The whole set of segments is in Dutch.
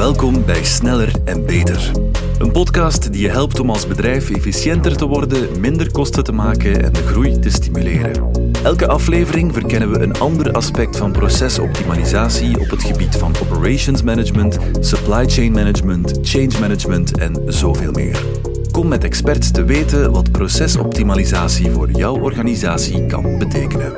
Welkom bij Sneller en Beter. Een podcast die je helpt om als bedrijf efficiënter te worden, minder kosten te maken en de groei te stimuleren. Elke aflevering verkennen we een ander aspect van procesoptimalisatie op het gebied van operations management, supply chain management, change management en zoveel meer. Kom met experts te weten wat procesoptimalisatie voor jouw organisatie kan betekenen.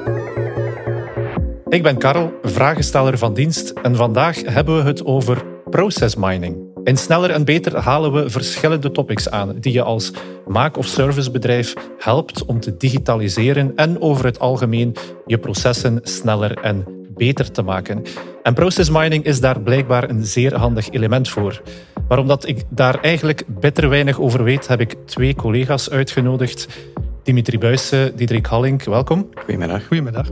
Ik ben Karel, vragensteller van dienst en vandaag hebben we het over process mining. In Sneller en Beter halen we verschillende topics aan die je als maak- of servicebedrijf helpt om te digitaliseren en over het algemeen je processen sneller en beter te maken. En process mining is daar blijkbaar een zeer handig element voor. Maar omdat ik daar eigenlijk bitter weinig over weet, heb ik twee collega's uitgenodigd. Dimitri Buijsen, Diederik Hallink, welkom. Goedemiddag. Goedemiddag.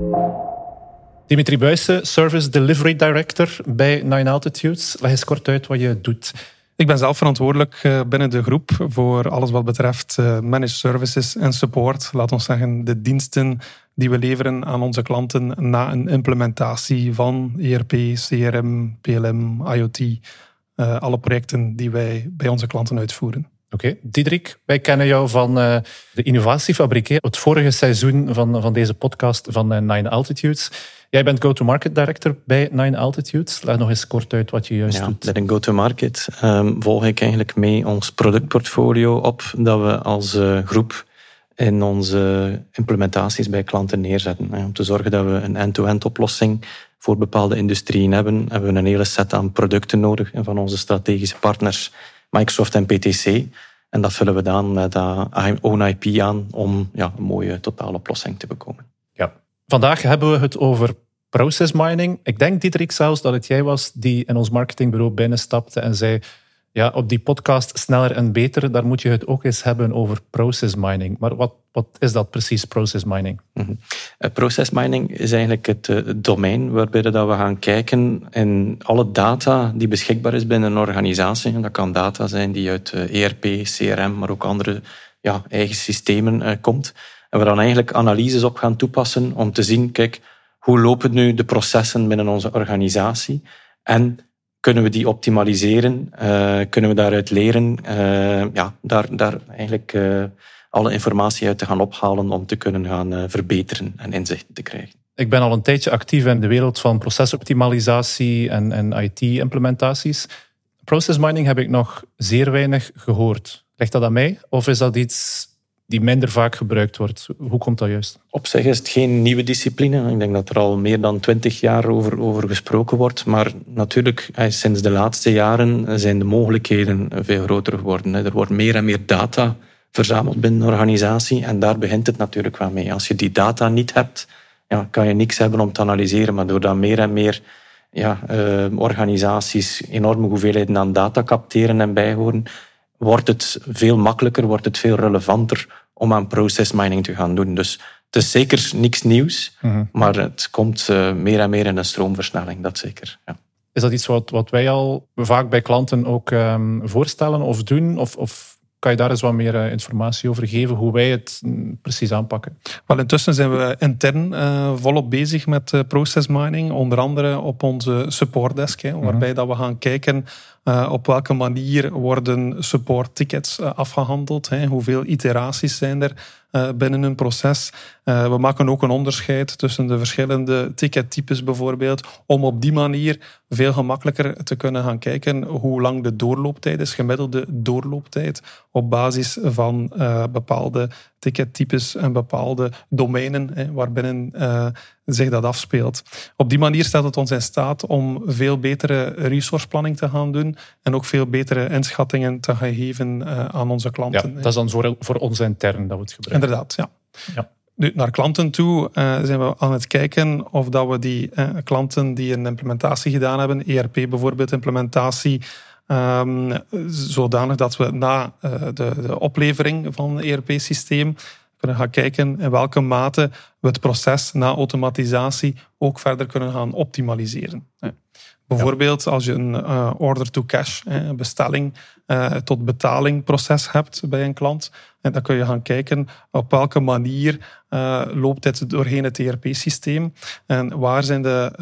Dimitri Buijsen, Service Delivery Director bij Nine Altitudes. Leg eens kort uit wat je doet. Ik ben zelf verantwoordelijk eh, binnen de groep voor alles wat betreft eh, managed services en support. Laat ons zeggen, de diensten die we leveren aan onze klanten na een implementatie van ERP, CRM, PLM, IoT. Eh, alle projecten die wij bij onze klanten uitvoeren. Oké, okay. Diederik, wij kennen jou van de Innovatiefabriek, het vorige seizoen van, van deze podcast van Nine Altitudes. Jij bent Go-to-Market Director bij Nine Altitudes. Leg nog eens kort uit wat je juist ja, doet. Bij een Go-to-Market um, volg ik eigenlijk mee ons productportfolio op dat we als uh, groep in onze implementaties bij klanten neerzetten. Om te zorgen dat we een end-to-end oplossing voor bepaalde industrieën hebben, hebben we een hele set aan producten nodig van onze strategische partners Microsoft en PTC. En dat vullen we dan met uh, own IP aan om ja, een mooie totaaloplossing te bekomen. Vandaag hebben we het over process mining. Ik denk, Diederik, zelfs dat het jij was die in ons marketingbureau binnenstapte en zei: Ja, op die podcast Sneller en Beter, daar moet je het ook eens hebben over process mining. Maar wat, wat is dat precies, process mining? Mm -hmm. process mining is eigenlijk het, uh, domein waarbij we gaan kijken in alle data die beschikbaar is binnen een organisatie. En dat kan data zijn die uit ERP, CRM, maar ook andere ja, eigen systemen komt. En we dan eigenlijk analyses op gaan toepassen om te zien, kijk, hoe lopen nu de processen binnen onze organisatie? En kunnen we die optimaliseren? Uh, kunnen we daaruit leren? Uh, ja, daar, daar eigenlijk uh, alle informatie uit te gaan ophalen om te kunnen gaan verbeteren en inzichten te krijgen. Ik ben al een tijdje actief in de wereld van procesoptimalisatie en, en IT-implementaties. Process mining heb ik nog zeer weinig gehoord. Ligt dat aan mij? Of is dat iets die minder vaak gebruikt wordt. Hoe komt dat juist? Op zich is het geen nieuwe discipline. Ik denk dat er al meer dan twintig jaar over, over gesproken wordt. Maar natuurlijk, sinds de laatste jaren zijn de mogelijkheden veel groter geworden. Er wordt meer en meer data verzameld binnen een organisatie. En daar begint het natuurlijk wel mee. Als je die data niet hebt, ja, kan je niks hebben om te analyseren. Maar doordat meer en meer ja, uh, organisaties enorme hoeveelheden aan data capteren en bijhouden, wordt het veel makkelijker, wordt het veel relevanter om aan process mining te gaan doen. Dus het is zeker niks nieuws, mm -hmm. maar het komt uh, meer en meer in een stroomversnelling, dat zeker. Ja. Is dat iets wat, wat wij al vaak bij klanten ook um, voorstellen of doen? Of, of kan je daar eens wat meer uh, informatie over geven, hoe wij het mm, precies aanpakken? Wel, intussen zijn we intern uh, volop bezig met uh, process mining, onder andere op onze supportdesk, hè, waarbij mm -hmm. dat we gaan kijken uh, op welke manier worden support tickets uh, afgehandeld? Hè? Hoeveel iteraties zijn er uh, binnen een proces? we maken ook een onderscheid tussen de verschillende tickettypes bijvoorbeeld, om op die manier veel gemakkelijker te kunnen gaan kijken hoe lang de doorlooptijd is, gemiddelde doorlooptijd, op basis van bepaalde tickettypes en bepaalde domeinen hè, waarbinnen zich dat afspeelt. Op die manier stelt het ons in staat om veel betere resourceplanning te gaan doen en ook veel betere inschattingen te gaan geven uh, aan onze klanten. Ja, dat is dan voor, voor ons intern dat we het gebruiken. Inderdaad, ja. ja. Nu, naar klanten toe uh, zijn we aan het kijken of dat we die uh, klanten die een implementatie gedaan hebben, ERP bijvoorbeeld implementatie, um, zodanig dat we na de, de oplevering van een ERP-systeem kunnen gaan kijken in welke mate we het proces na automatisatie ook verder kunnen gaan optimaliseren. Bijvoorbeeld als je een uh, order-to-cash, een bestelling uh, tot betaling proces hebt bij een klant. En dan kun je gaan kijken op welke manier uh, loopt dit doorheen het ERP-systeem en waar zijn de,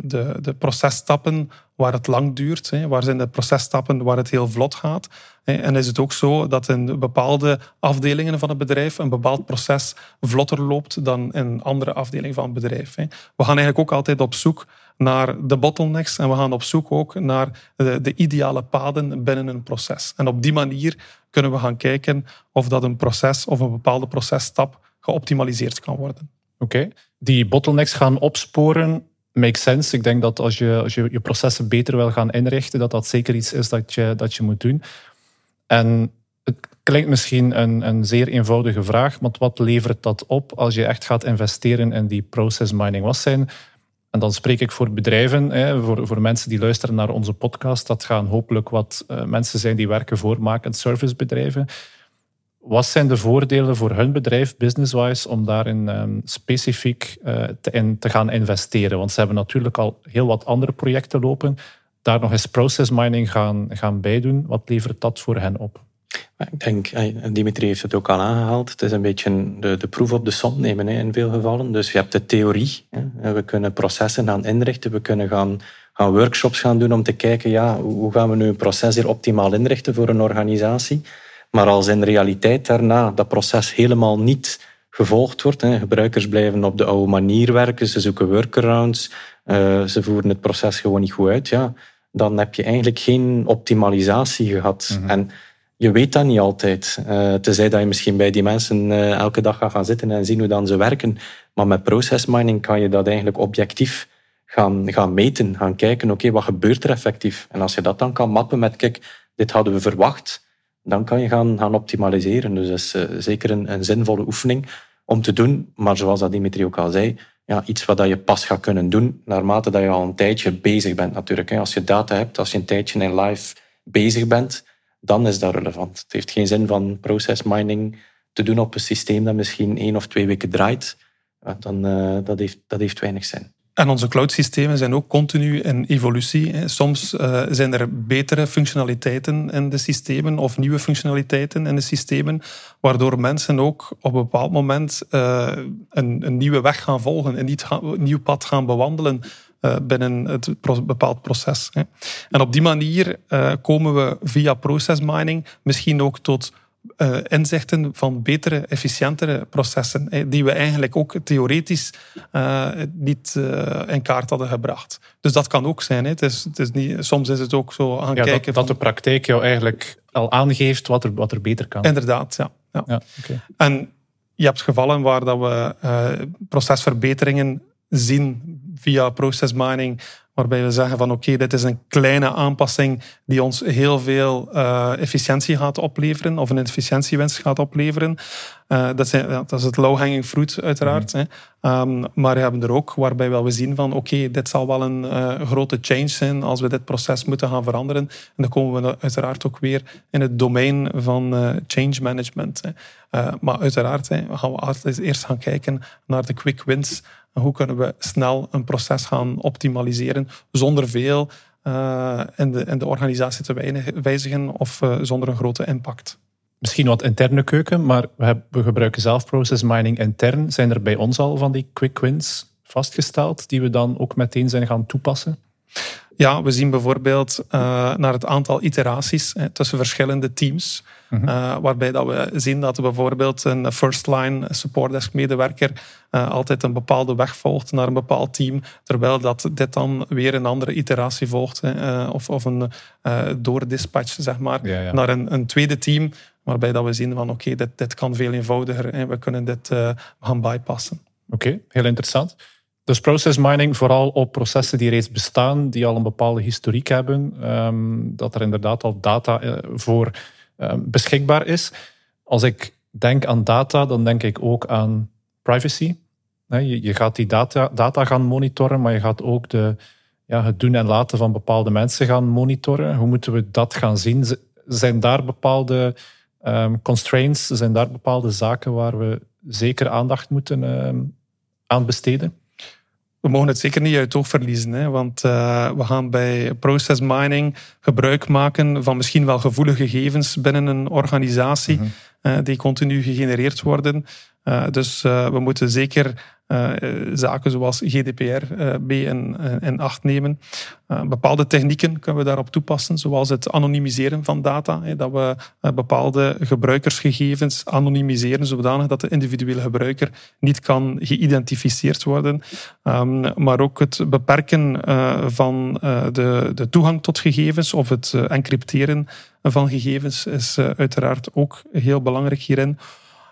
de, de processtappen waar het lang duurt, hè, waar zijn de processtappen waar het heel vlot gaat. En is het ook zo dat in bepaalde afdelingen van het bedrijf een bepaald proces vlotter loopt dan in andere afdelingen van het bedrijf. We gaan eigenlijk ook altijd op zoek naar de bottlenecks en we gaan op zoek ook naar de, de, ideale paden binnen een proces. En op die manier kunnen we gaan kijken of dat een proces of een bepaalde processtap geoptimaliseerd kan worden. Oké, die bottlenecks gaan opsporen makes sense. Ik denk dat als je, als je je processen beter wil gaan inrichten, dat dat zeker iets is dat je, dat je moet doen. En het klinkt misschien een, een zeer eenvoudige vraag, maar wat levert dat op als je echt gaat investeren in die process mining? Wat zijn en dan spreek ik voor bedrijven, hè, voor, voor mensen die luisteren naar onze podcast. Dat gaan hopelijk wat uh, mensen zijn die werken voor en servicebedrijven. Wat zijn de voordelen voor hun bedrijf, business-wise, om daarin um, specifiek uh, te, in, te gaan investeren? Want ze hebben natuurlijk al heel wat andere projecten lopen. Daar nog eens process mining gaan, gaan bijdoen. Wat levert dat voor hen op? Ik denk, Dimitri heeft het ook al aangehaald, het is een beetje de, de proef op de som nemen hè, in veel gevallen. Dus je hebt de theorie, hè. we kunnen processen gaan inrichten, we kunnen gaan, gaan workshops gaan doen om te kijken, ja, hoe gaan we nu een proces hier optimaal inrichten voor een organisatie. Maar als in realiteit daarna dat proces helemaal niet gevolgd wordt, hè, gebruikers blijven op de oude manier werken, ze zoeken workarounds, uh, ze voeren het proces gewoon niet goed uit, ja, dan heb je eigenlijk geen optimalisatie gehad. Mhm. En je weet dat niet altijd. Uh, tenzij dat je misschien bij die mensen uh, elke dag gaat gaan zitten en zien hoe dan ze werken. Maar met process mining kan je dat eigenlijk objectief gaan, gaan meten. Gaan kijken, oké, wat gebeurt er effectief? En als je dat dan kan mappen met, kijk, dit hadden we verwacht, dan kan je gaan, gaan optimaliseren. Dus dat is uh, zeker een, een, zinvolle oefening om te doen. Maar zoals dat Dimitri ook al zei, ja, iets wat je pas gaat kunnen doen naarmate dat je al een tijdje bezig bent natuurlijk. Als je data hebt, als je een tijdje in live bezig bent, dan is dat relevant. Het heeft geen zin van process mining te doen op een systeem dat misschien één of twee weken draait. Dan, uh, dat, heeft, dat heeft weinig zin. En onze cloud-systemen zijn ook continu in evolutie. Soms uh, zijn er betere functionaliteiten in de systemen of nieuwe functionaliteiten in de systemen, waardoor mensen ook op een bepaald moment uh, een, een, nieuwe weg gaan volgen, een nieuw pad gaan bewandelen binnen het bepaald proces. Hè. En op die manier uh, komen we via process mining misschien ook tot uh, inzichten van betere, efficiëntere processen, hè, die we eigenlijk ook theoretisch niet in kaart hadden gebracht. Dus dat kan ook zijn. Hè. Het is, het is niet, soms is het ook zo aan ja, kijken. Dat, dat de praktijk jou eigenlijk al aangeeft wat er, wat er beter kan. Inderdaad, ja. ja. ja okay. En je hebt gevallen waar dat we procesverbeteringen zien via process mining, waarbij we zeggen van oké, dit is een kleine aanpassing die ons heel veel uh, efficiëntie gaat opleveren of een efficiëntiewinst gaat opleveren. Uh, dat, zijn, dat, is het low-hanging fruit uiteraard. Mm -hmm. um, maar we hebben er ook waarbij wel we zien van oké, dit zal wel een uh, grote change zijn als we dit proces moeten gaan veranderen. En dan komen we uiteraard ook weer in het domein van change management. maar uiteraard hè, gaan we altijd eerst gaan kijken naar de quick wins hoe kunnen we snel een proces gaan optimaliseren zonder veel uh, in, de, in de organisatie te wijzigen of uh, zonder een grote impact. Misschien wat interne keuken, maar we, hebben, we gebruiken zelf process mining intern. Zijn er bij ons al van die quick wins vastgesteld die we dan ook meteen zijn gaan toepassen? Ja, we zien bijvoorbeeld uh, naar het aantal iteraties hè, tussen verschillende teams. -hmm. uh, waarbij dat we zien dat bijvoorbeeld een first line support desk medewerker uh, altijd een bepaalde weg volgt naar een bepaald team, terwijl dat dit dan weer een andere iteratie volgt. Hè, of, of een doordispatch, zeg maar, ja, ja. naar een, een, tweede team, waarbij dat we zien van oké, okay, dit, dit kan veel eenvoudiger en we kunnen dit gaan bypassen. Oké, okay, heel interessant. Dus process mining vooral op processen die reeds bestaan, die al een bepaalde historiek hebben, um, dat er inderdaad al data uh, voor um, beschikbaar is. Als ik denk aan data, dan denk ik ook aan privacy. Je, gaat die data, data gaan monitoren, maar je gaat ook de, ja, het doen en laten van bepaalde mensen gaan monitoren. Hoe moeten we dat gaan zien? Zijn daar bepaalde um, constraints, zijn daar bepaalde zaken waar we zeker aandacht moeten aan besteden? We mogen het zeker niet uit het oog verliezen. Hè, want uh, we gaan bij process mining gebruik maken van misschien wel gevoelige gegevens binnen een organisatie -hmm. Uh, die continu gegenereerd worden. Uh, dus we moeten zeker zaken zoals GDPR uh, mee in, in, acht nemen. Bepaalde technieken kunnen we daarop toepassen, zoals het anonimiseren van data. Hè, dat we bepaalde gebruikersgegevens anonimiseren, zodanig dat de individuele gebruiker niet kan geïdentificeerd worden. Um, maar ook het beperken van de, de, toegang tot gegevens of het encrypteren van gegevens is uiteraard ook heel belangrijk hierin.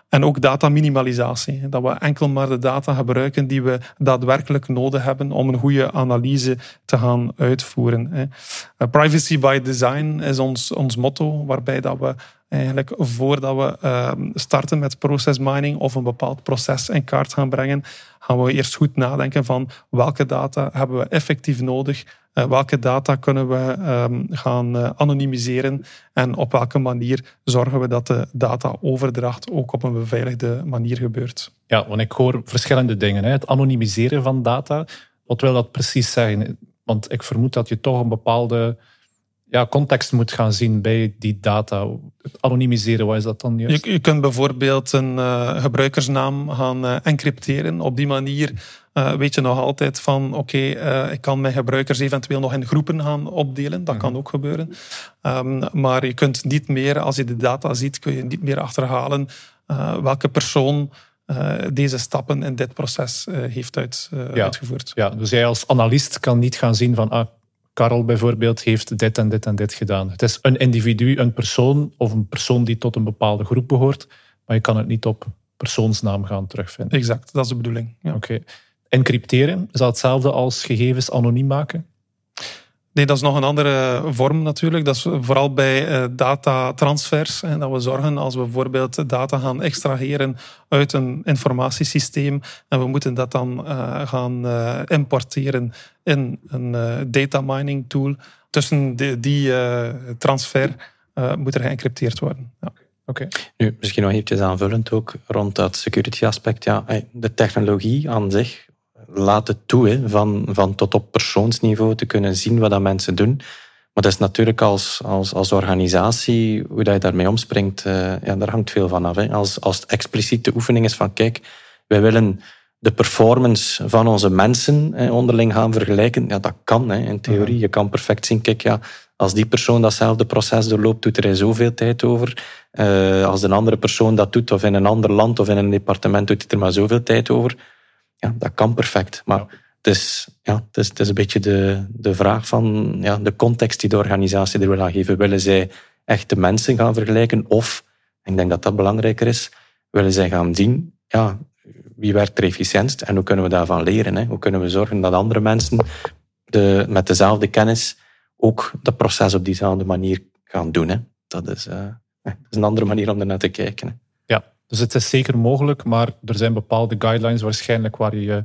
En ook dataminimalisatie. Dat we enkel maar de data gebruiken die we daadwerkelijk nodig hebben om een goede analyse te gaan uitvoeren. Eh, privacy by design is ons, ons motto, waarbij dat we eigenlijk voordat we ehm, starten met process mining of een bepaald proces in kaart gaan brengen, gaan we eerst goed nadenken van welke data hebben we effectief nodig uh, welke data kunnen we um, gaan uh, anonimiseren en op welke manier zorgen we dat de dataoverdracht ook op een beveiligde manier gebeurt. Ja, want ik hoor verschillende dingen. Hè. Het anonimiseren van data, wat wil dat precies zeggen? Want ik vermoed dat je toch een bepaalde ja, context moet gaan zien bij die data. Het anonimiseren, wat is dat dan juist? Je, je kunt bijvoorbeeld een uh, gebruikersnaam gaan uh, encrypteren. Op die manier uh, weet je nog altijd van oké, okay, ik kan mijn gebruikers eventueel nog in groepen gaan opdelen. Dat kan mhm. ook gebeuren. Um, maar je kunt niet meer, als je de data ziet, kun je niet meer achterhalen welke persoon deze stappen in dit proces heeft uit, ja. uitgevoerd. Ja, dus jij als analist kan niet gaan zien van ah, Karel bijvoorbeeld heeft dit en dit en dit gedaan. Het is een individu, een persoon of een persoon die tot een bepaalde groep behoort, maar je kan het niet op persoonsnaam gaan terugvinden. Exact, dat is de bedoeling. Ja. Oké. Encrypteren, is dat hetzelfde als gegevens anoniem maken? Nee, dat is nog een andere vorm natuurlijk. Dat is vooral bij uh, datatransfers. En dat we zorgen als we bijvoorbeeld data gaan extraheren uit een informatiesysteem en we moeten dat dan uh, gaan uh, importeren in een data mining tool. Tussen die, die transfer moet er geëncrypteerd worden. Ja. Okay. Nu, misschien nog eventjes aanvullend ook rond dat security aspect. Ja, de technologie aan zich laat het toe, hè, van, van tot op persoonsniveau te kunnen zien wat dat mensen doen. Maar dat is natuurlijk als, als, als organisatie, hoe dat je daarmee omspringt, uh, ja, daar hangt veel van af. Hè. Als, als het expliciete oefening is van, kijk, wij willen de performance van onze mensen hè, onderling gaan vergelijken, ja, dat kan hè, in theorie. Mhm. Je kan perfect zien, kijk, ja, als die persoon datzelfde proces doorloopt, doet er zoveel tijd over. Uh, als een andere persoon dat doet, of in een ander land of in een departement, doet hij er maar zoveel tijd over ja, dat kan perfect. Maar het, is, ja, het, is, het is een beetje de, de vraag van ja, de context die de organisatie er wil aan geven. Willen zij echt de mensen gaan vergelijken? Of, ik denk dat dat belangrijker is, willen zij gaan zien ja, wie werkt er efficiëntst en hoe kunnen we daarvan leren? Hè? Hoe kunnen we zorgen dat andere mensen de, met dezelfde kennis ook dat proces op diezelfde manier gaan doen? Hè? Dat, is, uh, dat is een andere manier om ernaar te kijken. Hè? Dus het is zeker mogelijk, maar er zijn bepaalde guidelines waarschijnlijk waar je,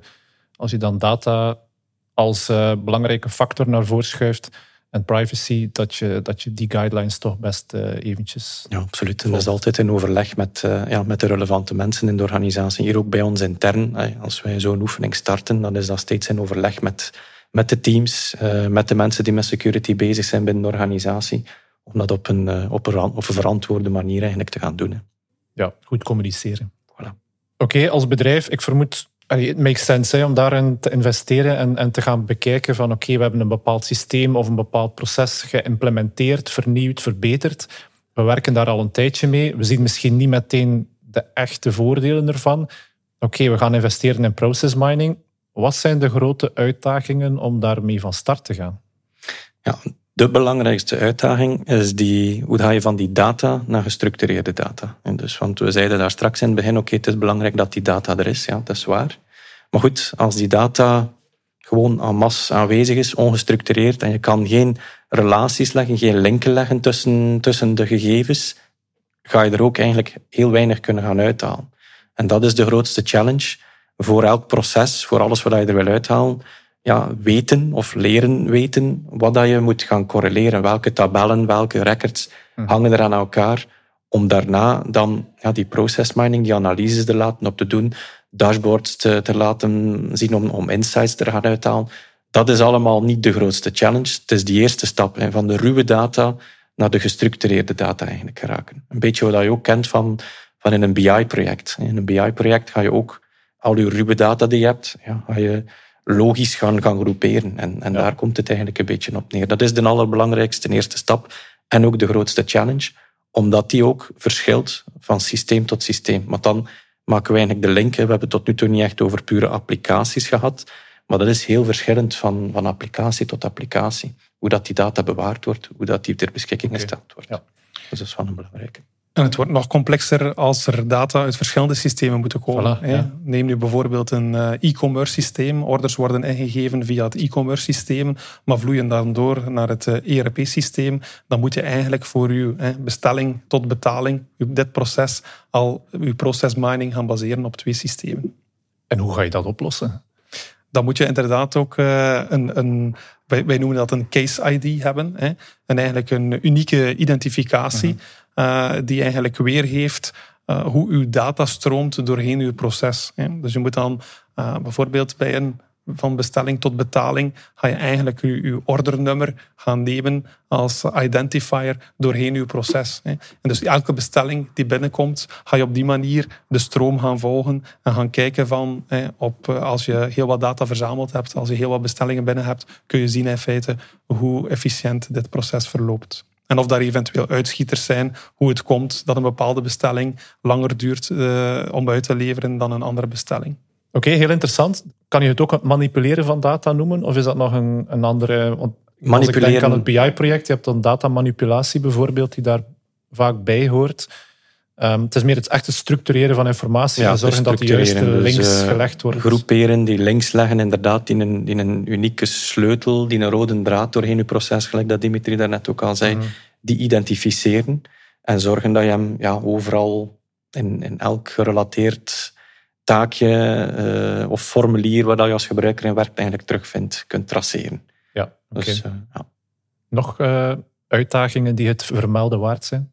als je dan data als uh, belangrijke factor naar voren schuift en privacy, dat je, dat je die guidelines toch best uh, eventjes... Ja, absoluut. En dat is altijd in overleg met, uh, ja, met de relevante mensen in de organisatie. Hier ook bij ons intern. Als wij zo'n oefening starten, dan is dat steeds in overleg met, met de teams, met de mensen die met security bezig zijn binnen de organisatie, om dat op een, op een, op een verantwoorde manier eigenlijk te gaan doen ja, goed communiceren. Voilà. Oké, als bedrijf, ik vermoed, het makes sense hè, om daarin te investeren en, en te gaan bekijken van oké, we hebben een bepaald systeem of een bepaald proces geïmplementeerd, vernieuwd, verbeterd. We werken daar al een tijdje mee. We zien misschien niet meteen de echte voordelen ervan. Oké, we gaan investeren in process mining. Wat zijn de grote uitdagingen om daarmee van start te gaan? Ja, de belangrijkste uitdaging is die, hoe ga je van die data naar gestructureerde data. En dus, want we zeiden daar straks in het begin, oké, het is belangrijk dat die data er is, ja, dat is waar. Maar goed, als die data gewoon en masse aanwezig is, ongestructureerd, en je kan geen relaties leggen, geen linken leggen tussen, tussen de gegevens, ga je er ook eigenlijk heel weinig kunnen gaan uithalen. En dat is de grootste challenge voor elk proces, voor alles wat je er wil uithalen ja, weten of leren weten wat dat je moet gaan correleren. Welke tabellen, welke records hm. hangen er aan elkaar. Om daarna dan ja, die process mining, die analyses er laten op te doen. dashboards te, te laten zien om, om insights te gaan uithalen. Dat is allemaal niet de grootste challenge. Het is die eerste stap hè, van de ruwe data naar de gestructureerde data eigenlijk geraken. Een beetje wat je ook kent van, van in een BI-project. In een BI-project ga je ook al je ruwe data die je hebt, ja, ga je logisch gaan, gaan groeperen. En, en daar komt het eigenlijk een beetje op neer. Dat is de allerbelangrijkste eerste stap en ook de grootste challenge, omdat die ook verschilt van systeem tot systeem. Maar dan maken we eigenlijk de link. We hebben tot nu toe niet echt over pure applicaties gehad, maar dat is heel verschillend van, van applicatie tot applicatie. Hoe dat die data bewaard wordt, hoe dat die ter beschikking gesteld wordt. Ja. Dus dat is wel een belangrijke. En het wordt nog complexer als er data uit verschillende systemen moeten komen. Neem nu bijvoorbeeld een eh, e-commerce systeem. Orders worden ingegeven via het e-commerce systeem, maar vloeien dan door naar het ERP-systeem. Eh, e dan moet je eigenlijk voor uw bestelling tot betaling, dit proces, al uw process mining gaan baseren op twee systemen. En hoe ga je dat oplossen? Dan moet je inderdaad ook uh, een, een wij, noemen dat een case ID hebben. Hè? En eigenlijk een unieke identificatie. Mhm. Eh, die eigenlijk weergeeft uh, hoe uw data stroomt doorheen uw proces. Hè. Dus je moet dan uh, bijvoorbeeld bij een van bestelling tot betaling ga je eigenlijk uw, ordernummer gaan nemen als identifier doorheen uw proces. En dus elke bestelling die binnenkomt, ga je op die manier de stroom gaan volgen en gaan kijken van, op, als je heel wat data verzameld hebt, als je heel wat bestellingen binnen hebt, kun je zien in feite hoe efficiënt dit proces verloopt. En of daar eventueel uitschieters zijn, hoe het komt dat een bepaalde bestelling langer duurt uh, om uit te leveren dan een andere bestelling. Oké, heel interessant. Kan je het ook het manipuleren van data noemen? Of is dat nog een, een andere... Want manipuleren... Als ik denk aan het BI-project, je hebt dan datamanipulatie bijvoorbeeld, die daar vaak bij hoort. Um, het is meer het echte structureren van informatie en zorgen dat de juiste dus, links uh, gelegd wordt. Groeperen, die links leggen, inderdaad, in een, in een unieke sleutel, die een rode draad doorheen je proces, gelijk dat Dimitri daarnet ook al zei, mhm. die identificeren en zorgen dat je hem ja, overal in, in elk gerelateerd taakje uh, of formulier waar je als gebruiker in werkt eigenlijk terugvindt, kunt traceren. Ja, dus, uh, ja. Nog uitdagingen die het vermelden waard zijn?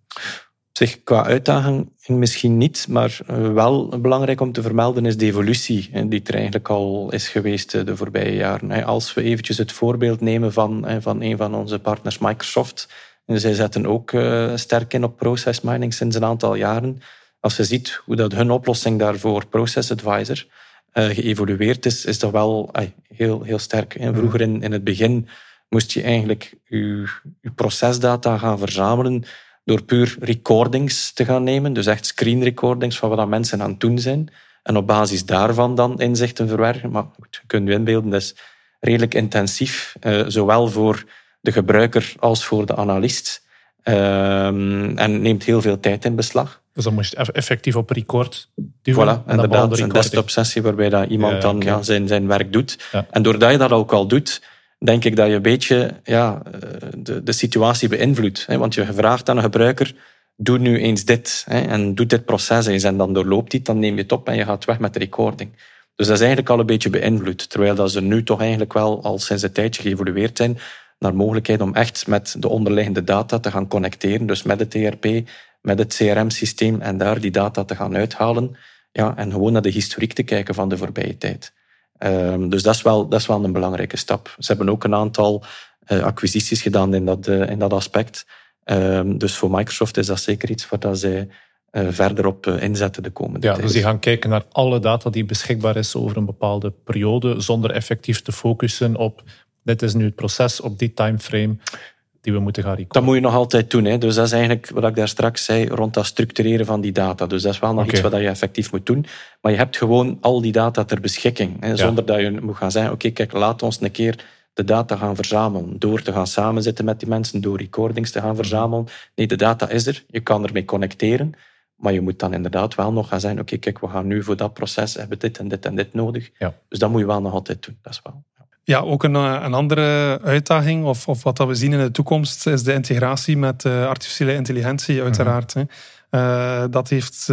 Zich qua uitdaging misschien niet, maar eh, wel belangrijk om te vermelden is de evolutie die er eigenlijk al is geweest eh, de voorbije jaren. Als we eventjes het voorbeeld nemen van, van een van onze partners, Microsoft. Zij zetten ook eh, sterk in op process mining sinds een aantal jaren. Als je ziet hoe dat hun oplossing daarvoor, Process Advisor, geëvolueerd is, is dat wel heel, heel sterk. Vroeger in, in het begin moest je eigenlijk je, je procesdata gaan verzamelen door puur recordings te gaan nemen, dus echt screen recordings van wat mensen aan het doen zijn. En op basis daarvan dan inzichten verwerken. Maar goed, je kunt je inbeelden, dat is redelijk intensief, uh, zowel voor de gebruiker als voor de analist. Uh, en neemt heel veel tijd in beslag. Dus dan moest je effectief op record duwen. Voilà, en inderdaad, een desktop sessie waarbij dat iemand dan ja, zijn, zijn werk doet. En doordat je dat ook al doet, denk ik dat je een beetje ja, de, de situatie beïnvloedt. Want je vraagt aan een gebruiker, doe nu eens dit en doe dit proces eens en dan doorloopt dit, dan neem je het op en je gaat weg met de recording. Dus dat is eigenlijk al een beetje beïnvloed. Terwijl dat ze nu toch eigenlijk wel al sinds een tijdje geëvolueerd zijn naar mogelijkheid om echt met de onderliggende data te gaan connecteren. Dus met het ERP, met het CRM-systeem en daar die data te gaan uithalen. Ja, en gewoon naar de historiek te kijken van de voorbije tijd. Um, dus dat is, wel, dat is wel een belangrijke stap. Ze hebben ook een aantal uh, acquisities gedaan in dat, uh, in dat aspect. Um, dus voor Microsoft is dat zeker iets waar dat zij uh, verder op inzetten de komende ja, tijd. Dus die gaan kijken naar alle data die beschikbaar is over een bepaalde periode, zonder effectief te focussen op dit is nu het proces op die timeframe die we moeten gaan recorden. Dat moet je nog altijd doen. Hè. Dus dat is eigenlijk wat ik daar straks zei rond dat structureren van die data. Dus dat is wel nog iets wat je effectief moet doen. Maar je hebt gewoon al die data ter beschikking. Hè, zonder dat je moet gaan zeggen, oké, kijk, laat ons een keer de data gaan verzamelen. Door te gaan samenzitten met die mensen, door recordings te gaan verzamelen. Nee, de data is er. Je kan ermee connecteren. Maar je moet dan inderdaad wel nog gaan zeggen, oké, kijk, we gaan nu voor dat proces hebben dit en dit en dit nodig. Ja. Dus dat moet je wel nog altijd doen. Dat is wel. Ja, ook een, eh, een andere uitdaging, of, of wat we zien in de toekomst, is de integratie met uh, artificiële intelligentie, uiteraard. Mm dat heeft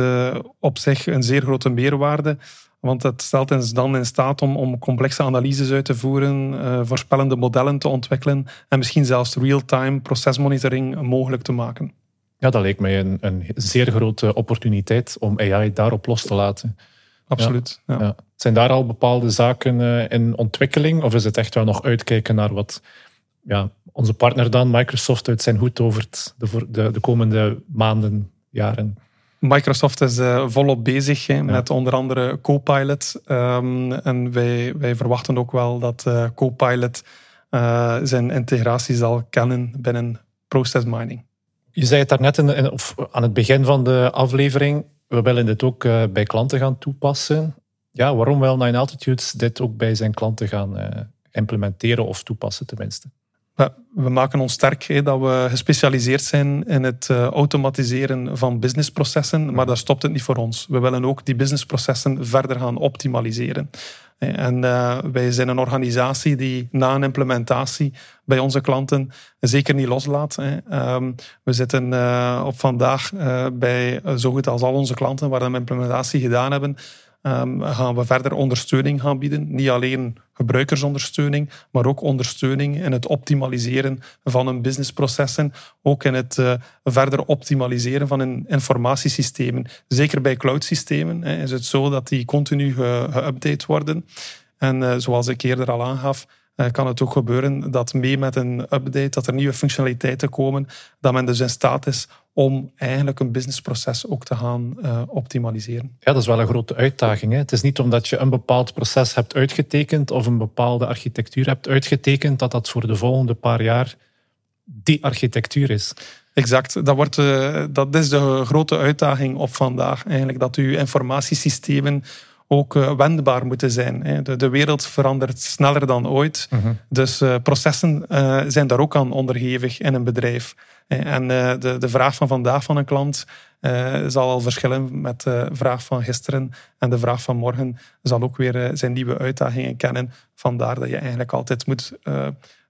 op zich een zeer grote meerwaarde. Want het stelt ons dan in staat om, om complexe analyses uit te voeren, voorspellende modellen te ontwikkelen en misschien zelfs real-time procesmonitoring mogelijk te maken. Ja, dat leek mij een, een zeer grote opportuniteit om AI daarop los te laten. absoluut. Ja. Ja. Zijn daar al bepaalde zaken in ontwikkeling? Of is het echt wel nog uitkijken naar wat ja, onze partner dan, Microsoft, uit zijn hoed over de, de, de komende maanden, jaren? Microsoft is uh, volop bezig met onder andere Copilot. Um, en wij, wij verwachten ook wel dat uh, Copilot uh, zijn integratie zal kennen binnen process mining. Je zei het daarnet in, of aan het begin van de aflevering. We willen dit ook bij klanten gaan toepassen. Ja, waarom wil Nine Altitudes dit ook bij zijn klanten gaan implementeren of toepassen tenminste? We maken ons sterk dat we gespecialiseerd zijn in het uh, automatiseren van businessprocessen, maar daar stopt het niet voor ons. We willen ook die businessprocessen verder gaan optimaliseren. En uh, wij zijn een organisatie die na een implementatie bij onze klanten zeker niet loslaat. Hè. Um, we zitten uh, op vandaag bij zo goed als al onze klanten waar we een implementatie gedaan hebben um, gaan we verder ondersteuning gaan bieden. Niet alleen gebruikersondersteuning, maar ook ondersteuning in het optimaliseren van hun businessprocessen. Ook in het uh, verder optimaliseren van hun informatiesystemen. Zeker bij cloudsystemen hè, is het zo dat die continu geüpdate worden. En uh, zoals ik eerder al aangaf, kan het ook gebeuren dat mee met een update, dat er nieuwe functionaliteiten komen, dat men dus in staat is om eigenlijk een businessproces ook te gaan uh, optimaliseren. Ja, dat is wel een grote uitdaging. Hè? Het is niet omdat je een bepaald proces hebt uitgetekend of een bepaalde architectuur hebt uitgetekend, dat dat voor de volgende paar jaar die architectuur is. Exact, dat, wordt, uh, dat is de grote uitdaging op vandaag. Eigenlijk dat uw informatiesystemen ook uh, wendbaar moeten zijn. Hè. De, de, wereld verandert sneller dan ooit. Mhm. Dus uh, processen uh, zijn daar ook aan onderhevig in een bedrijf. En de, de vraag van vandaag van een klant zal al verschillen met de vraag van gisteren. En de vraag van morgen zal ook weer zijn nieuwe uitdagingen kennen. Vandaar dat je eigenlijk altijd moet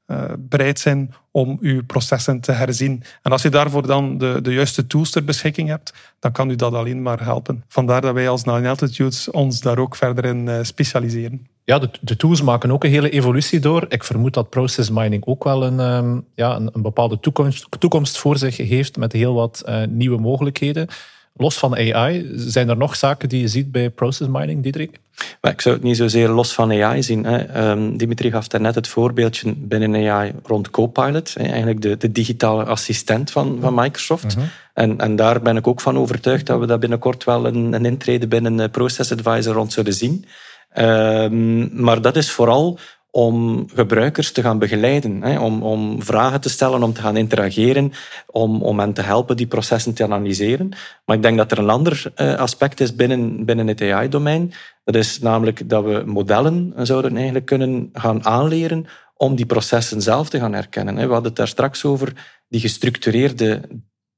uh, bereid zijn om uw processen te herzien. En als je daarvoor dan de, de juiste tools ter beschikking hebt, dan kan u dat alleen maar helpen. Vandaar dat wij als Nine Altitudes ons daar ook verder in uh, specialiseren. Ja, de, de, tools maken ook een hele evolutie door. Ik vermoed dat process mining ook wel een, um, ja, een, een, bepaalde toekomst, toekomst voor zich heeft met heel wat uh, nieuwe mogelijkheden. Los van AI, zijn er nog zaken die je ziet bij process mining, Diederik? Maar ik zou het niet zozeer los van AI zien. Hè. Um, Dimitri gaf daarnet het voorbeeldje binnen AI rond Copilot. Eigenlijk de, de, digitale assistent van, van Microsoft. Mhm. en, en, daar ben ik ook van overtuigd dat we dat binnenkort wel een, een intrede binnen Process Advisor rond zullen zien. Um, maar dat is vooral om gebruikers te gaan begeleiden, hè, om, om, vragen te stellen, om te gaan interageren, om, om hen te helpen die processen te analyseren. Maar ik denk dat er een ander uh, aspect is binnen, binnen het AI-domein. Dat is namelijk dat we modellen zouden eigenlijk kunnen gaan aanleren om die processen zelf te gaan herkennen. We hadden het daar straks over die gestructureerde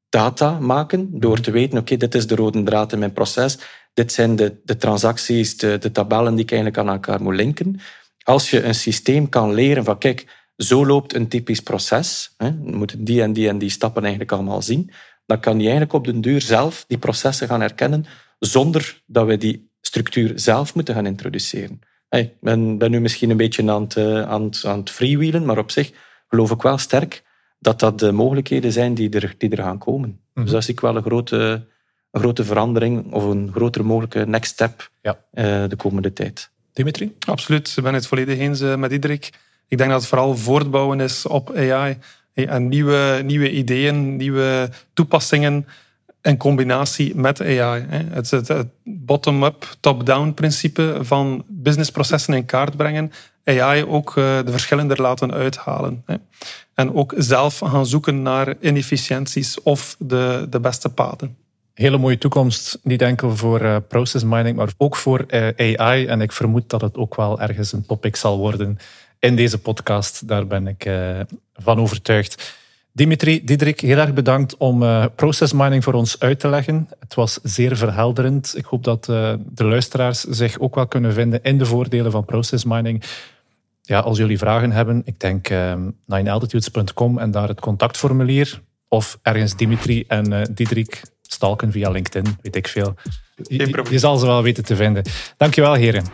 data maken, door te weten, oké, dit is de rode draad in mijn proces, dit zijn de, de transacties, de, de tabellen die ik eigenlijk aan elkaar moet linken. Als je een systeem kan leren van kijk, zo loopt een typisch proces, hè, we moeten die en die en die stappen eigenlijk allemaal zien, dan kan die eigenlijk op den duur zelf die processen gaan herkennen zonder dat we die structuur zelf moeten gaan introduceren. Ik ben, ben nu misschien een beetje aan het, eh, aan, het, aan het freewheelen, maar op zich geloof ik wel sterk dat dat de mogelijkheden zijn die er, die er gaan komen. Dus mhm. dat zie ik wel een grote, een grote verandering of een grotere mogelijke next step ja. uh, de komende tijd. Dimitri? Absoluut, ik ben het volledig eens eh, met Diederik. Ik denk dat het vooral voortbouwen is op AI en nieuwe, nieuwe ideeën, nieuwe toepassingen in combinatie met AI. Het, het, het bottom-up, top-down principe van businessprocessen in kaart brengen. AI ook eh, de verschillen er laten uithalen. En ook zelf gaan zoeken naar inefficiënties of de, de beste paden hele mooie toekomst, niet enkel voor uh, process mining, maar ook voor uh, AI. En ik vermoed dat het ook wel ergens een topic zal worden in deze podcast. Daar ben ik uh, van overtuigd. Dimitri, Diederik, heel erg bedankt om process mining voor ons uit te leggen. Het was zeer verhelderend. Ik hoop dat de luisteraars zich ook wel kunnen vinden in de voordelen van process mining. Ja, als jullie vragen hebben, ik denk ninealtitudes.com en daar het contactformulier. Of ergens Dimitri en Diederik stalken via LinkedIn, weet ik veel. Je, je, zal ze wel weten te vinden. Dankjewel, heren.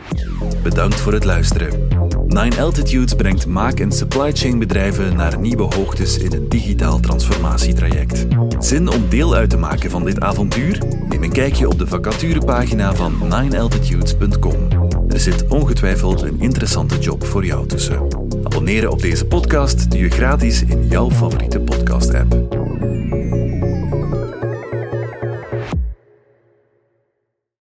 Bedankt voor het luisteren. Nine Altitudes brengt maak- en supply chain bedrijven naar nieuwe hoogtes in een digitaal transformatietraject. Zin om deel uit te maken van dit avontuur? Neem een kijkje op de vacaturepagina van ninealtitudes.com. Er zit ongetwijfeld een interessante job voor jou tussen. Abonneren op deze podcast doe je gratis in jouw favoriete podcast-app.